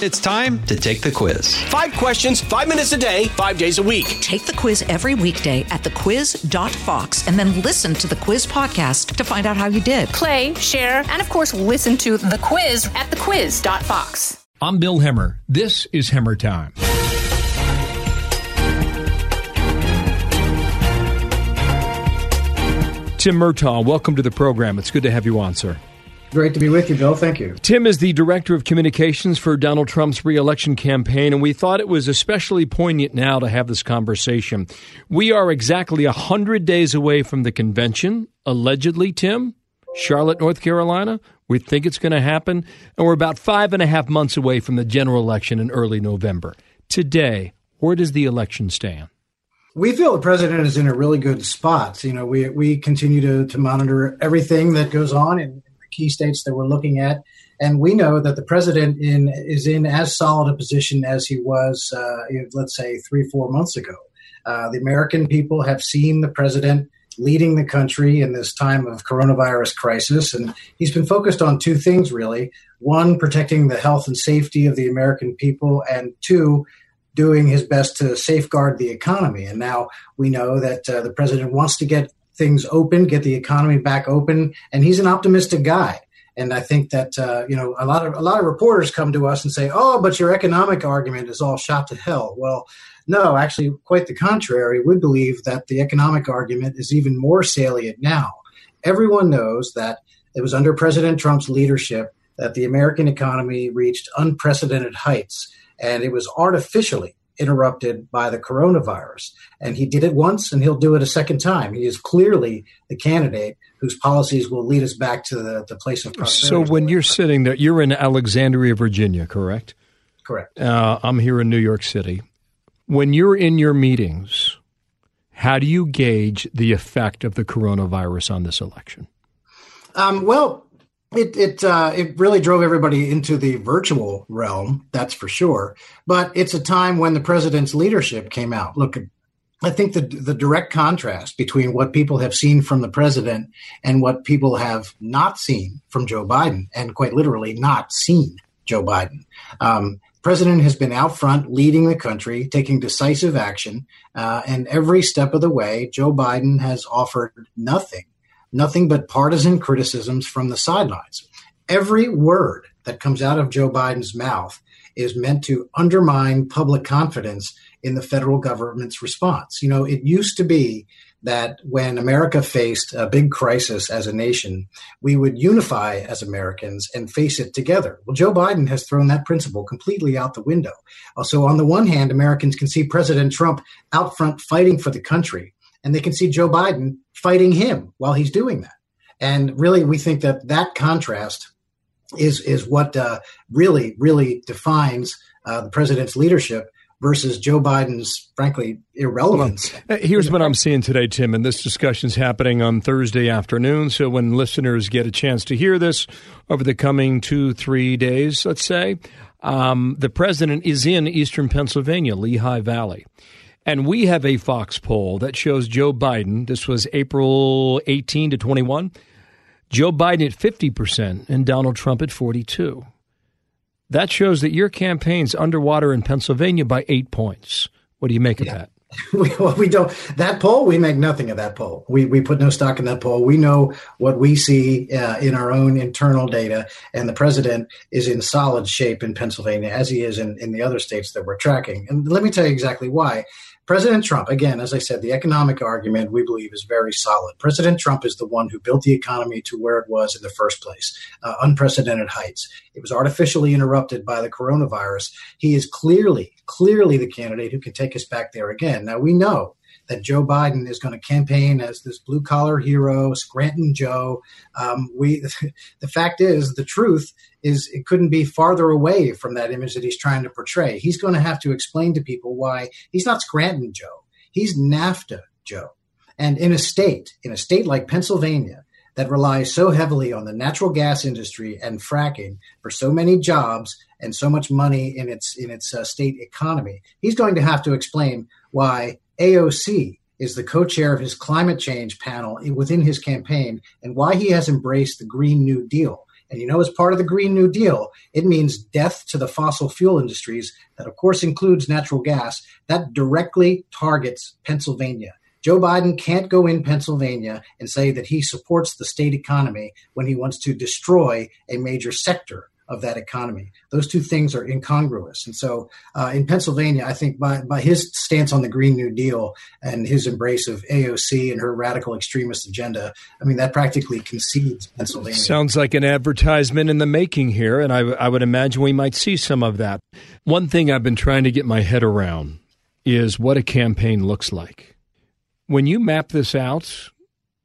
It's time to take the quiz. Five questions, five minutes a day, five days a week. Take the quiz every weekday at thequiz.fox and then listen to the quiz podcast to find out how you did. Play, share, and of course, listen to the quiz at thequiz.fox. I'm Bill Hemmer. This is Hemmer Time. Tim Murtaugh, welcome to the program. It's good to have you on, sir. Great to be with you, Bill. Thank you. Tim is the director of communications for Donald Trump's reelection campaign, and we thought it was especially poignant now to have this conversation. We are exactly 100 days away from the convention, allegedly, Tim, Charlotte, North Carolina. We think it's going to happen, and we're about five and a half months away from the general election in early November. Today, where does the election stand? We feel the president is in a really good spot. You know, we we continue to, to monitor everything that goes on in key states that we're looking at. And we know that the president in, is in as solid a position as he was, uh, let's say, three, four months ago. Uh, the American people have seen the president leading the country in this time of coronavirus crisis. And he's been focused on two things, really one, protecting the health and safety of the American people, and two, doing his best to safeguard the economy. And now we know that uh, the president wants to get things open, get the economy back open. And he's an optimistic guy. And I think that uh, you know a lot of a lot of reporters come to us and say, "Oh, but your economic argument is all shot to hell." Well, no, actually, quite the contrary. We believe that the economic argument is even more salient now. Everyone knows that it was under President Trump's leadership that the American economy reached unprecedented heights, and it was artificially interrupted by the coronavirus. And he did it once and he'll do it a second time. He is clearly the candidate whose policies will lead us back to the, the place of prosperity. So when you're sitting there, you're in Alexandria, Virginia, correct? Correct. Uh, I'm here in New York City. When you're in your meetings, how do you gauge the effect of the coronavirus on this election? Um, well, it it uh, it really drove everybody into the virtual realm. That's for sure. But it's a time when the president's leadership came out. Look, I think the the direct contrast between what people have seen from the president and what people have not seen from Joe Biden, and quite literally not seen Joe Biden. Um, president has been out front leading the country, taking decisive action, uh, and every step of the way, Joe Biden has offered nothing nothing but partisan criticisms from the sidelines. Every word that comes out of Joe Biden's mouth is meant to undermine public confidence in the federal government's response. You know, it used to be that when America faced a big crisis as a nation, we would unify as Americans and face it together. Well, Joe Biden has thrown that principle completely out the window. Uh, so, on the one hand, Americans can see President Trump out front fighting for the country and they can see Joe Biden fighting him while he's doing that. And really, we think that that contrast is is what uh, really really defines uh, the president's leadership versus Joe Biden's, frankly, irrelevance. Well, uh, here's what I'm seeing today, Tim, and this discussion's happening on Thursday afternoon. So when listeners get a chance to hear this over the coming two, three days, let's say, um, the president is in eastern Pennsylvania, Lehigh Valley. And we have a Fox poll that shows Joe Biden, this was April 18 to 21, Joe Biden at 50% and Donald Trump at 42. That shows that your campaign's underwater in Pennsylvania by eight points. What do you make of that? we, well, we don't that poll. We make nothing of that poll. We we put no stock in that poll. We know what we see uh, in our own internal data, and the president is in solid shape in Pennsylvania, as he is in in the other states that we're tracking. And let me tell you exactly why. President Trump, again, as I said, the economic argument we believe is very solid. President Trump is the one who built the economy to where it was in the first place, uh, unprecedented heights. It was artificially interrupted by the coronavirus. He is clearly, clearly the candidate who can take us back there again. Now, we know that Joe Biden is going to campaign as this blue collar hero, Scranton Joe. Um, we, the fact is, the truth is it couldn't be farther away from that image that he's trying to portray. He's going to have to explain to people why he's not Scranton Joe. He's NAFTA Joe. And in a state, in a state like Pennsylvania, that relies so heavily on the natural gas industry and fracking for so many jobs and so much money in its in its uh, state economy, he's going to have to explain why AOC is the co-chair of his climate change panel within his campaign and why he has embraced the Green New Deal And you know, as part of the Green New Deal, it means death to the fossil fuel industries, that of course includes natural gas, that directly targets Pennsylvania. Joe Biden can't go in Pennsylvania and say that he supports the state economy when he wants to destroy a major sector of that economy. Those two things are incongruous. And so uh, in Pennsylvania, I think by, by his stance on the Green New Deal and his embrace of AOC and her radical extremist agenda, I mean, that practically concedes Pennsylvania. Sounds like an advertisement in the making here. And I, I would imagine we might see some of that. One thing I've been trying to get my head around is what a campaign looks like. When you map this out,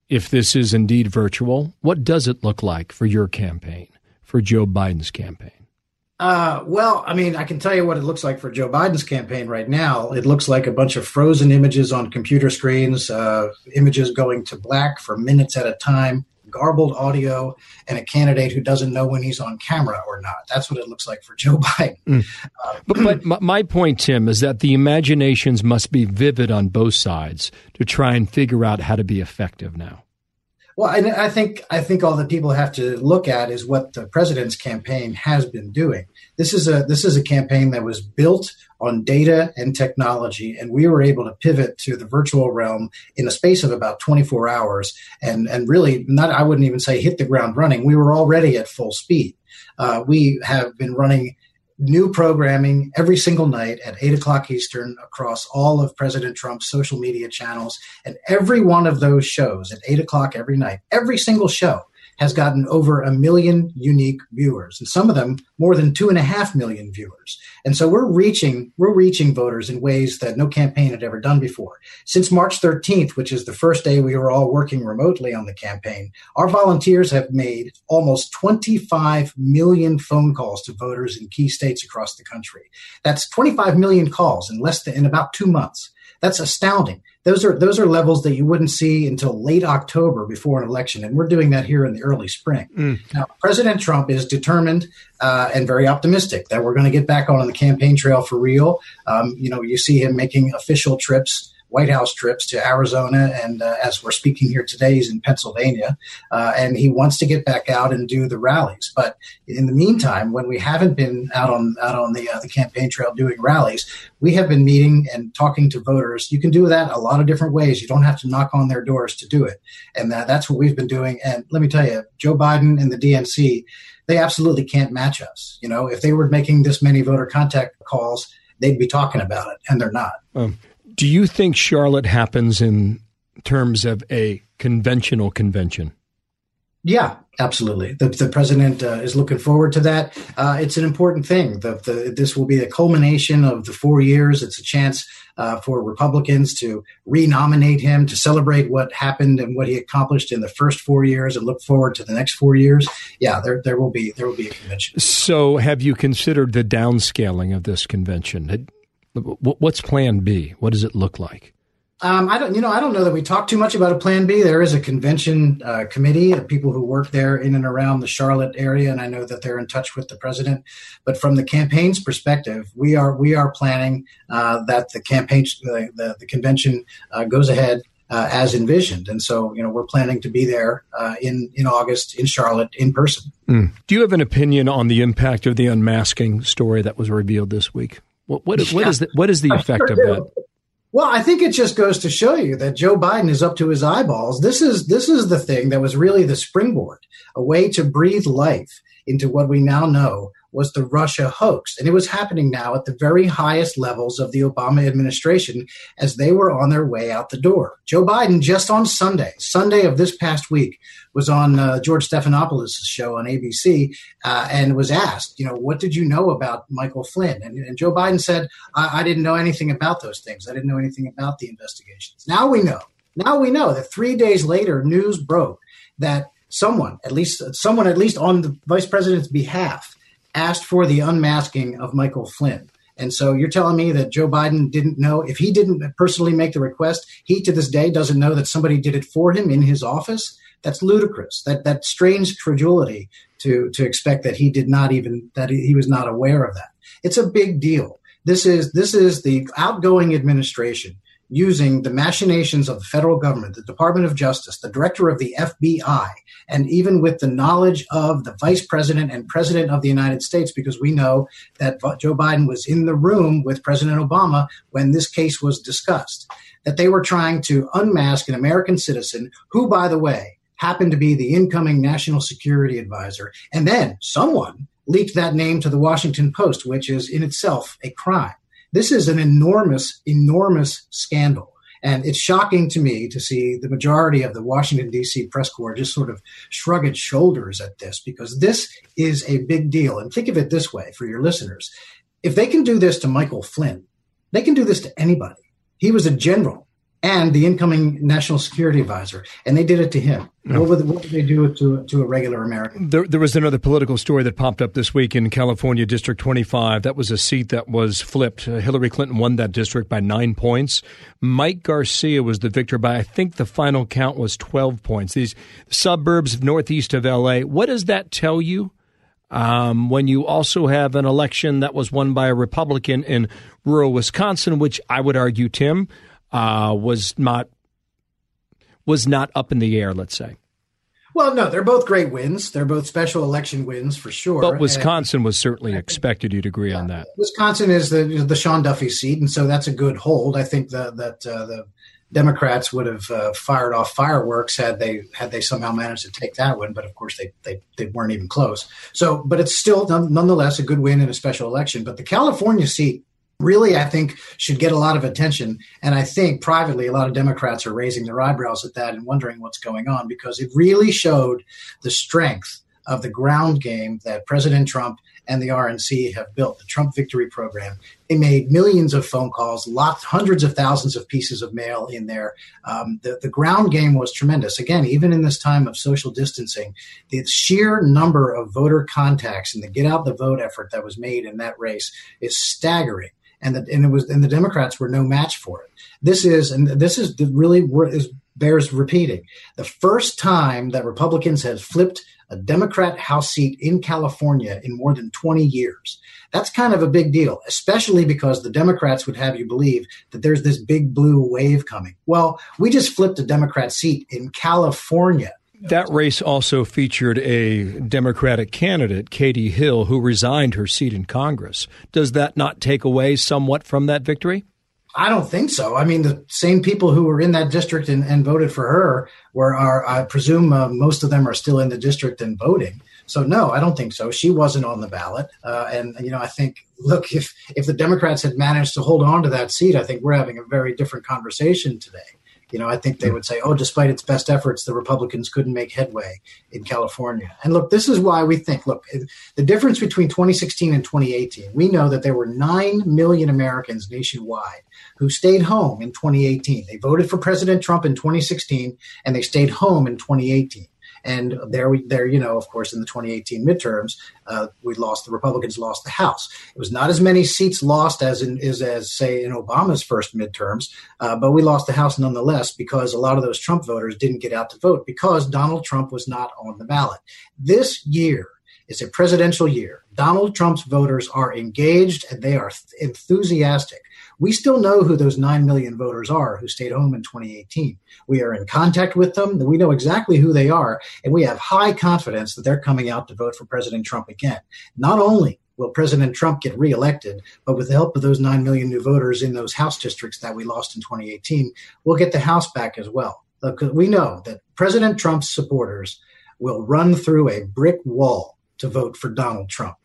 if this is indeed virtual, what does it look like for your campaign? For Joe Biden's campaign? Uh, well, I mean, I can tell you what it looks like for Joe Biden's campaign right now. It looks like a bunch of frozen images on computer screens, uh, images going to black for minutes at a time, garbled audio, and a candidate who doesn't know when he's on camera or not. That's what it looks like for Joe Biden. Mm. Uh, but, but my point, Tim, is that the imaginations must be vivid on both sides to try and figure out how to be effective now. Well, I, I, think I think all that people have to look at is what the president's campaign has been doing. This is a this is a campaign that was built on data and technology, and we were able to pivot to the virtual realm in a space of about 24 hours, and and really not I wouldn't even say hit the ground running. We were already at full speed. Uh, we have been running new programming every single night at 8 o'clock Eastern across all of President Trump's social media channels. And every one of those shows at 8 o'clock every night, every single show has gotten over a million unique viewers, and some of them more than two and a half million viewers. And so we're reaching we're reaching voters in ways that no campaign had ever done before. Since March 13th, which is the first day we were all working remotely on the campaign, our volunteers have made almost 25 million phone calls to voters in key states across the country. That's 25 million calls in less than in about two months. That's astounding. Those are those are levels that you wouldn't see until late October before an election, and we're doing that here in the early spring. Mm. Now, President Trump is determined uh, and very optimistic that we're going to get back on the campaign trail for real. Um, you know, you see him making official trips White House trips to Arizona, and uh, as we're speaking here today, he's in Pennsylvania, uh, and he wants to get back out and do the rallies. But in the meantime, when we haven't been out on out on the uh, the campaign trail doing rallies, we have been meeting and talking to voters. You can do that a lot of different ways. You don't have to knock on their doors to do it, and that, that's what we've been doing. And let me tell you, Joe Biden and the DNC they absolutely can't match us. You know, if they were making this many voter contact calls, they'd be talking about it, and they're not. Um, do you think Charlotte happens in terms of a conventional convention? Yeah, absolutely. The, the president uh, is looking forward to that. Uh, it's an important thing. The, the, this will be the culmination of the four years. It's a chance uh, for Republicans to renominate him, to celebrate what happened and what he accomplished in the first four years, and look forward to the next four years. Yeah, there there will be there will be a convention. So, have you considered the downscaling of this convention? What's Plan B? What does it look like? Um, I don't, you know, I don't know that we talk too much about a Plan B. There is a convention uh, committee of people who work there in and around the Charlotte area, and I know that they're in touch with the president. But from the campaign's perspective, we are we are planning uh, that the campaign, the, the, the convention uh, goes ahead uh, as envisioned. And so, you know, we're planning to be there uh, in in August in Charlotte in person. Mm. Do you have an opinion on the impact of the unmasking story that was revealed this week? What what, what is the, what is the effect of that? Well, I think it just goes to show you that Joe Biden is up to his eyeballs. This is this is the thing that was really the springboard, a way to breathe life into what we now know was the Russia hoax. And it was happening now at the very highest levels of the Obama administration as they were on their way out the door. Joe Biden, just on Sunday, Sunday of this past week, was on uh, George Stephanopoulos' show on ABC uh, and was asked, you know, what did you know about Michael Flynn? And, and Joe Biden said, I-, I didn't know anything about those things. I didn't know anything about the investigations. Now we know. Now we know that three days later, news broke that someone, at least someone, at least on the vice president's behalf, asked for the unmasking of Michael Flynn. And so you're telling me that Joe Biden didn't know if he didn't personally make the request, he to this day doesn't know that somebody did it for him in his office? That's ludicrous. That that strange credulity to to expect that he did not even that he was not aware of that. It's a big deal. This is this is the outgoing administration using the machinations of the federal government, the Department of Justice, the director of the FBI, and even with the knowledge of the vice president and president of the United States, because we know that Joe Biden was in the room with President Obama when this case was discussed, that they were trying to unmask an American citizen who, by the way, happened to be the incoming national security advisor. And then someone leaked that name to the Washington Post, which is in itself a crime. This is an enormous, enormous scandal. And it's shocking to me to see the majority of the Washington, D.C. press corps just sort of shrug its shoulders at this because this is a big deal. And think of it this way for your listeners if they can do this to Michael Flynn, they can do this to anybody. He was a general and the incoming national security advisor, and they did it to him. No. What, would, what, would, they do to, to a regular American? There, there, was another political story that popped up this week in California, District 25. That was a seat that was flipped. Uh, Hillary Clinton won that district by nine points. Mike Garcia was the victor by, I think the final count was 12 points. These suburbs northeast of LA. What does that tell you? Um, when you also have an election that was won by a Republican in rural Wisconsin, which I would argue, Tim, uh, was not was not up in the air. Let's say. Well, no, they're both great wins. They're both special election wins for sure. But Wisconsin and, was certainly expected. You'd agree yeah, on that. Wisconsin is the the Sean Duffy seat, and so that's a good hold. I think the, that uh, the Democrats would have uh, fired off fireworks had they had they somehow managed to take that one. But of course, they they, they weren't even close. So, but it's still nonetheless a good win in a special election. But the California seat really, I think, should get a lot of attention. And I think privately, a lot of Democrats are raising their eyebrows at that and wondering what's going on because it really showed the strength of the ground game that President Trump and the RNC have built, the Trump Victory Program. They made millions of phone calls, lots, hundreds of thousands of pieces of mail in there. Um, the, the ground game was tremendous. Again, even in this time of social distancing, the sheer number of voter contacts and the get out the vote effort that was made in that race is staggering and the, and it was and the Democrats were no match for it. This is and this is really is bears repeating. The first time that Republicans have flipped a Democrat House seat in California in more than 20 years. That's kind of a big deal, especially because the Democrats would have you believe that there's this big blue wave coming. Well, we just flipped a Democrat seat in California that race also featured a Democratic candidate, Katie Hill, who resigned her seat in Congress. Does that not take away somewhat from that victory? I don't think so. I mean, the same people who were in that district and, and voted for her were, are, I presume, uh, most of them are still in the district and voting. So no, I don't think so. She wasn't on the ballot, uh, and you know, I think look if if the Democrats had managed to hold on to that seat, I think we're having a very different conversation today. You know, I think they would say, oh, despite its best efforts, the Republicans couldn't make headway in California. And look, this is why we think, look, the difference between 2016 and 2018, we know that there were 9 million Americans nationwide who stayed home in 2018. They voted for President Trump in 2016 and they stayed home in 2018. And there, we, there, you know, of course, in the 2018 midterms, uh, we lost. The Republicans lost the House. It was not as many seats lost as in is as say in Obama's first midterms, uh, but we lost the House nonetheless because a lot of those Trump voters didn't get out to vote because Donald Trump was not on the ballot. This year is a presidential year. Donald Trump's voters are engaged and they are enthusiastic. We still know who those 9 million voters are who stayed home in 2018. We are in contact with them. We know exactly who they are. And we have high confidence that they're coming out to vote for President Trump again. Not only will President Trump get reelected, but with the help of those 9 million new voters in those House districts that we lost in 2018, we'll get the House back as well. Because we know that President Trump's supporters will run through a brick wall to vote for Donald Trump.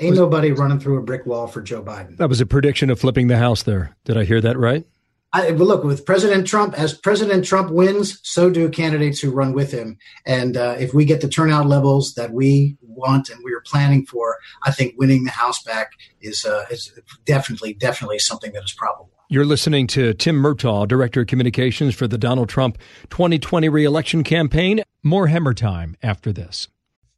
Ain't nobody running through a brick wall for Joe Biden. That was a prediction of flipping the House there. Did I hear that right? I, look, with President Trump, as President Trump wins, so do candidates who run with him. And uh, if we get the turnout levels that we want and we are planning for, I think winning the House back is, uh, is definitely, definitely something that is probable. You're listening to Tim Murtaugh, Director of Communications for the Donald Trump 2020 reelection campaign. More Hemmer Time after this.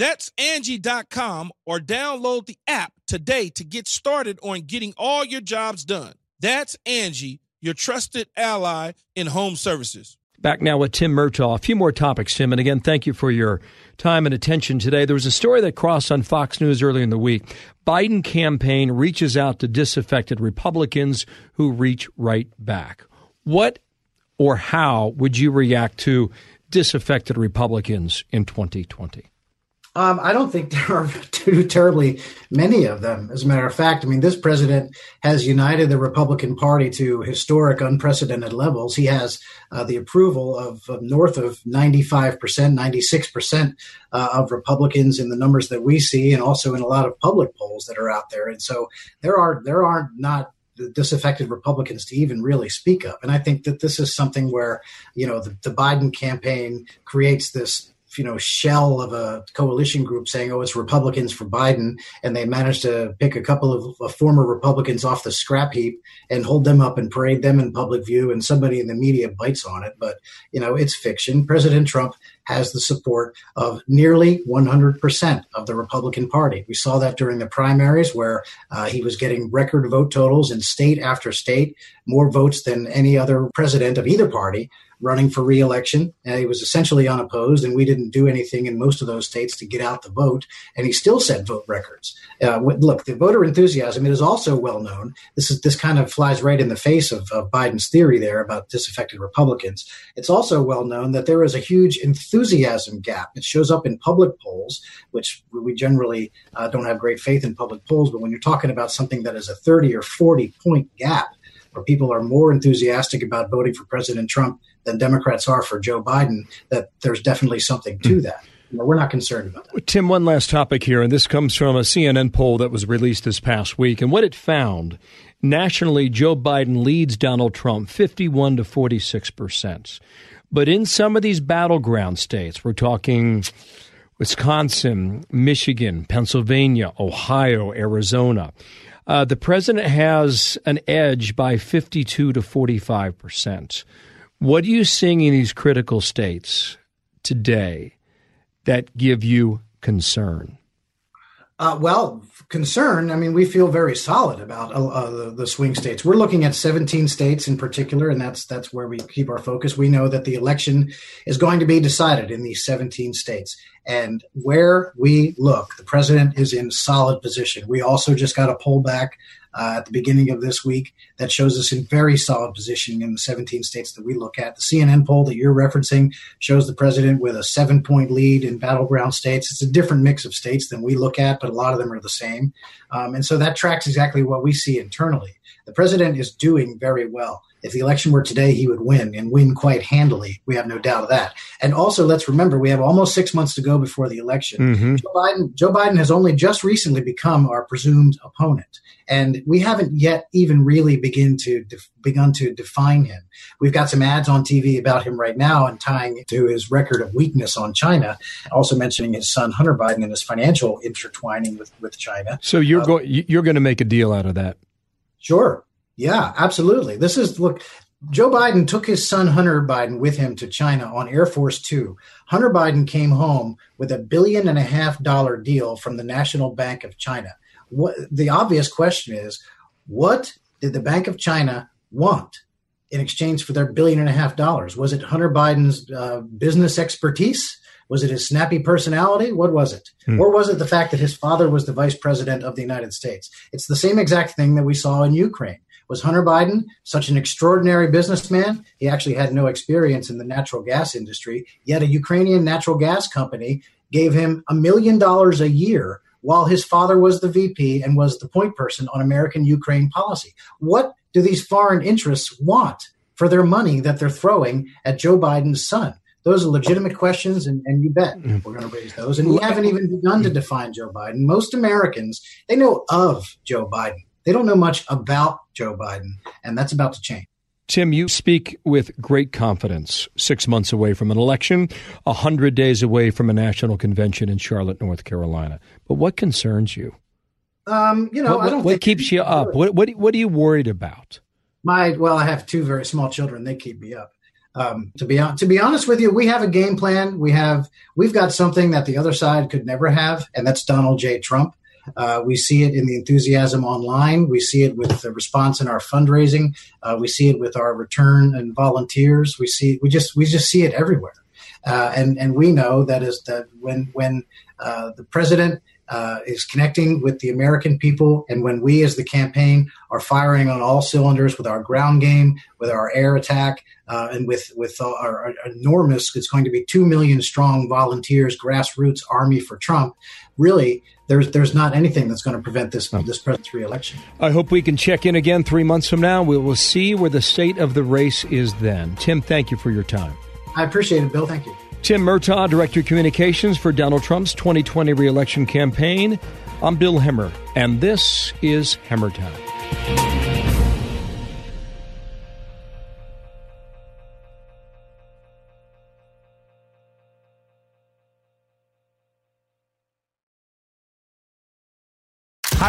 That's Angie.com or download the app today to get started on getting all your jobs done. That's Angie, your trusted ally in home services. Back now with Tim Murtaugh. A few more topics, Tim. And again, thank you for your time and attention today. There was a story that crossed on Fox News earlier in the week. Biden campaign reaches out to disaffected Republicans who reach right back. What or how would you react to disaffected Republicans in 2020? Um, I don't think there are too terribly many of them. As a matter of fact, I mean, this president has united the Republican Party to historic, unprecedented levels. He has uh, the approval of, of, north of 95%, 96% uh, of Republicans in the numbers that we see, and also in a lot of public polls that are out there. And so there are there are not disaffected Republicans to even really speak of. And I think that this is something where, you know, the, the Biden campaign creates this you know shell of a coalition group saying, "Oh, it's Republicans for Biden," and they managed to pick a couple of, of, former Republicans off the scrap heap and hold them up and parade them in public view, and somebody in the media bites on it. But you know, it's fiction. President Trump has the support of nearly 100% of the Republican Party. We saw that during the primaries, where uh, he was getting record vote totals in state after state, more votes than any other president of either party running for reelection. And he was essentially unopposed, and we didn't do anything in most of those states to get out the vote. And he still set vote records. Uh, look, the voter enthusiasm it is also well known. This is this kind of flies right in the face of, of Biden's theory there about disaffected Republicans. It's also well known that there is a huge enthusiasm gap. It shows up in public polls, which we generally uh, don't have great faith in public polls. But when you're talking about something that is a 30 or 40 point gap, where people are more enthusiastic about voting for President Trump than Democrats are for Joe Biden, that there's definitely something to hmm. that. You know, we're not concerned about that. Tim, one last topic here, and this comes from a CNN poll that was released this past week. And what it found nationally, Joe Biden leads Donald Trump 51 to 46 percent. But in some of these battleground states, we're talking Wisconsin, Michigan, Pennsylvania, Ohio, Arizona. Uh, the president has an edge by 52 to 45 percent. What are you seeing in these critical states today that give you concern? Uh, well, concern. I mean, we feel very solid about uh, uh, the, the, swing states. We're looking at 17 states in particular, and that's that's where we keep our focus. We know that the election is going to be decided in these 17 states, and where we look, the president is in solid position. We also just got a poll back uh, at the beginning of this week that shows us in very solid position in the 17 states that we look at. The CNN poll that you're referencing shows the president with a seven point lead in battleground states. It's a different mix of states than we look at, but a lot of them are the same. Um, and so that tracks exactly what we see internally. The president is doing very well. If the election were today, he would win and win quite handily. We have no doubt of that. And also, let's remember we have almost six months to go before the election. Mm-hmm. Joe Biden, Joe Biden has only just recently become our presumed opponent, and we haven't yet even really begin to def- begun to define him. We've got some ads on TV about him right now, and tying to his record of weakness on China, also mentioning his son Hunter Biden and his financial intertwining with with China. So you're uh, going you're going to make a deal out of that. Sure. Yeah, absolutely. This is look, Joe Biden took his son Hunter Biden with him to China on Air Force Two. Hunter Biden came home with a billion and a half dollar deal from the National Bank of China. What the obvious question is, what did the Bank of China want in exchange for their billion and a half dollars? Was it Hunter Biden's uh, business expertise? Was it his snappy personality? What was it? Hmm. Or was it the fact that his father was the vice president of the United States? It's the same exact thing that we saw in Ukraine. Was Hunter Biden such an extraordinary businessman? He actually had no experience in the natural gas industry, yet a Ukrainian natural gas company gave him a million dollars a year while his father was the VP and was the point person on American Ukraine policy. What do these foreign interests want for their money that they're throwing at Joe Biden's son? Those are legitimate questions, and, and you bet mm. we're going to raise those. And we haven't even begun to define Joe Biden. Most Americans, they know of Joe Biden. They don't know much about Joe Biden, and that's about to change. Tim, you speak with great confidence. Six months away from an election, a hundred days away from a national convention in Charlotte, North Carolina. But what concerns you? Um, you know, what, I don't. What keeps you up? What, what what are you worried about? My well, I have two very small children. They keep me up. Um, to be to be honest with you, we have a game plan. We have we've got something that the other side could never have, and that's Donald J. Trump. Uh, we see it in the enthusiasm online. We see it with the response in our fundraising. Uh, we see it with our return and volunteers. We see we just we just see it everywhere. Uh, and and we know that is that when when uh, the president uh, is connecting with the American people, and when we as the campaign are firing on all cylinders with our ground game, with our air attack, uh, and with with our, our, enormous, it's going to be two million strong volunteers, grassroots army for Trump. Really, there's there's not anything that's going to prevent this this president's reelection. I hope we can check in again three months from now. We will see where the state of the race is then. Tim, thank you for your time. I appreciate it, Bill. Thank you. Tim Murtaugh, Director of Communications for Donald Trump's 2020 reelection campaign. I'm Bill Hemmer, and this is Hemmer Time.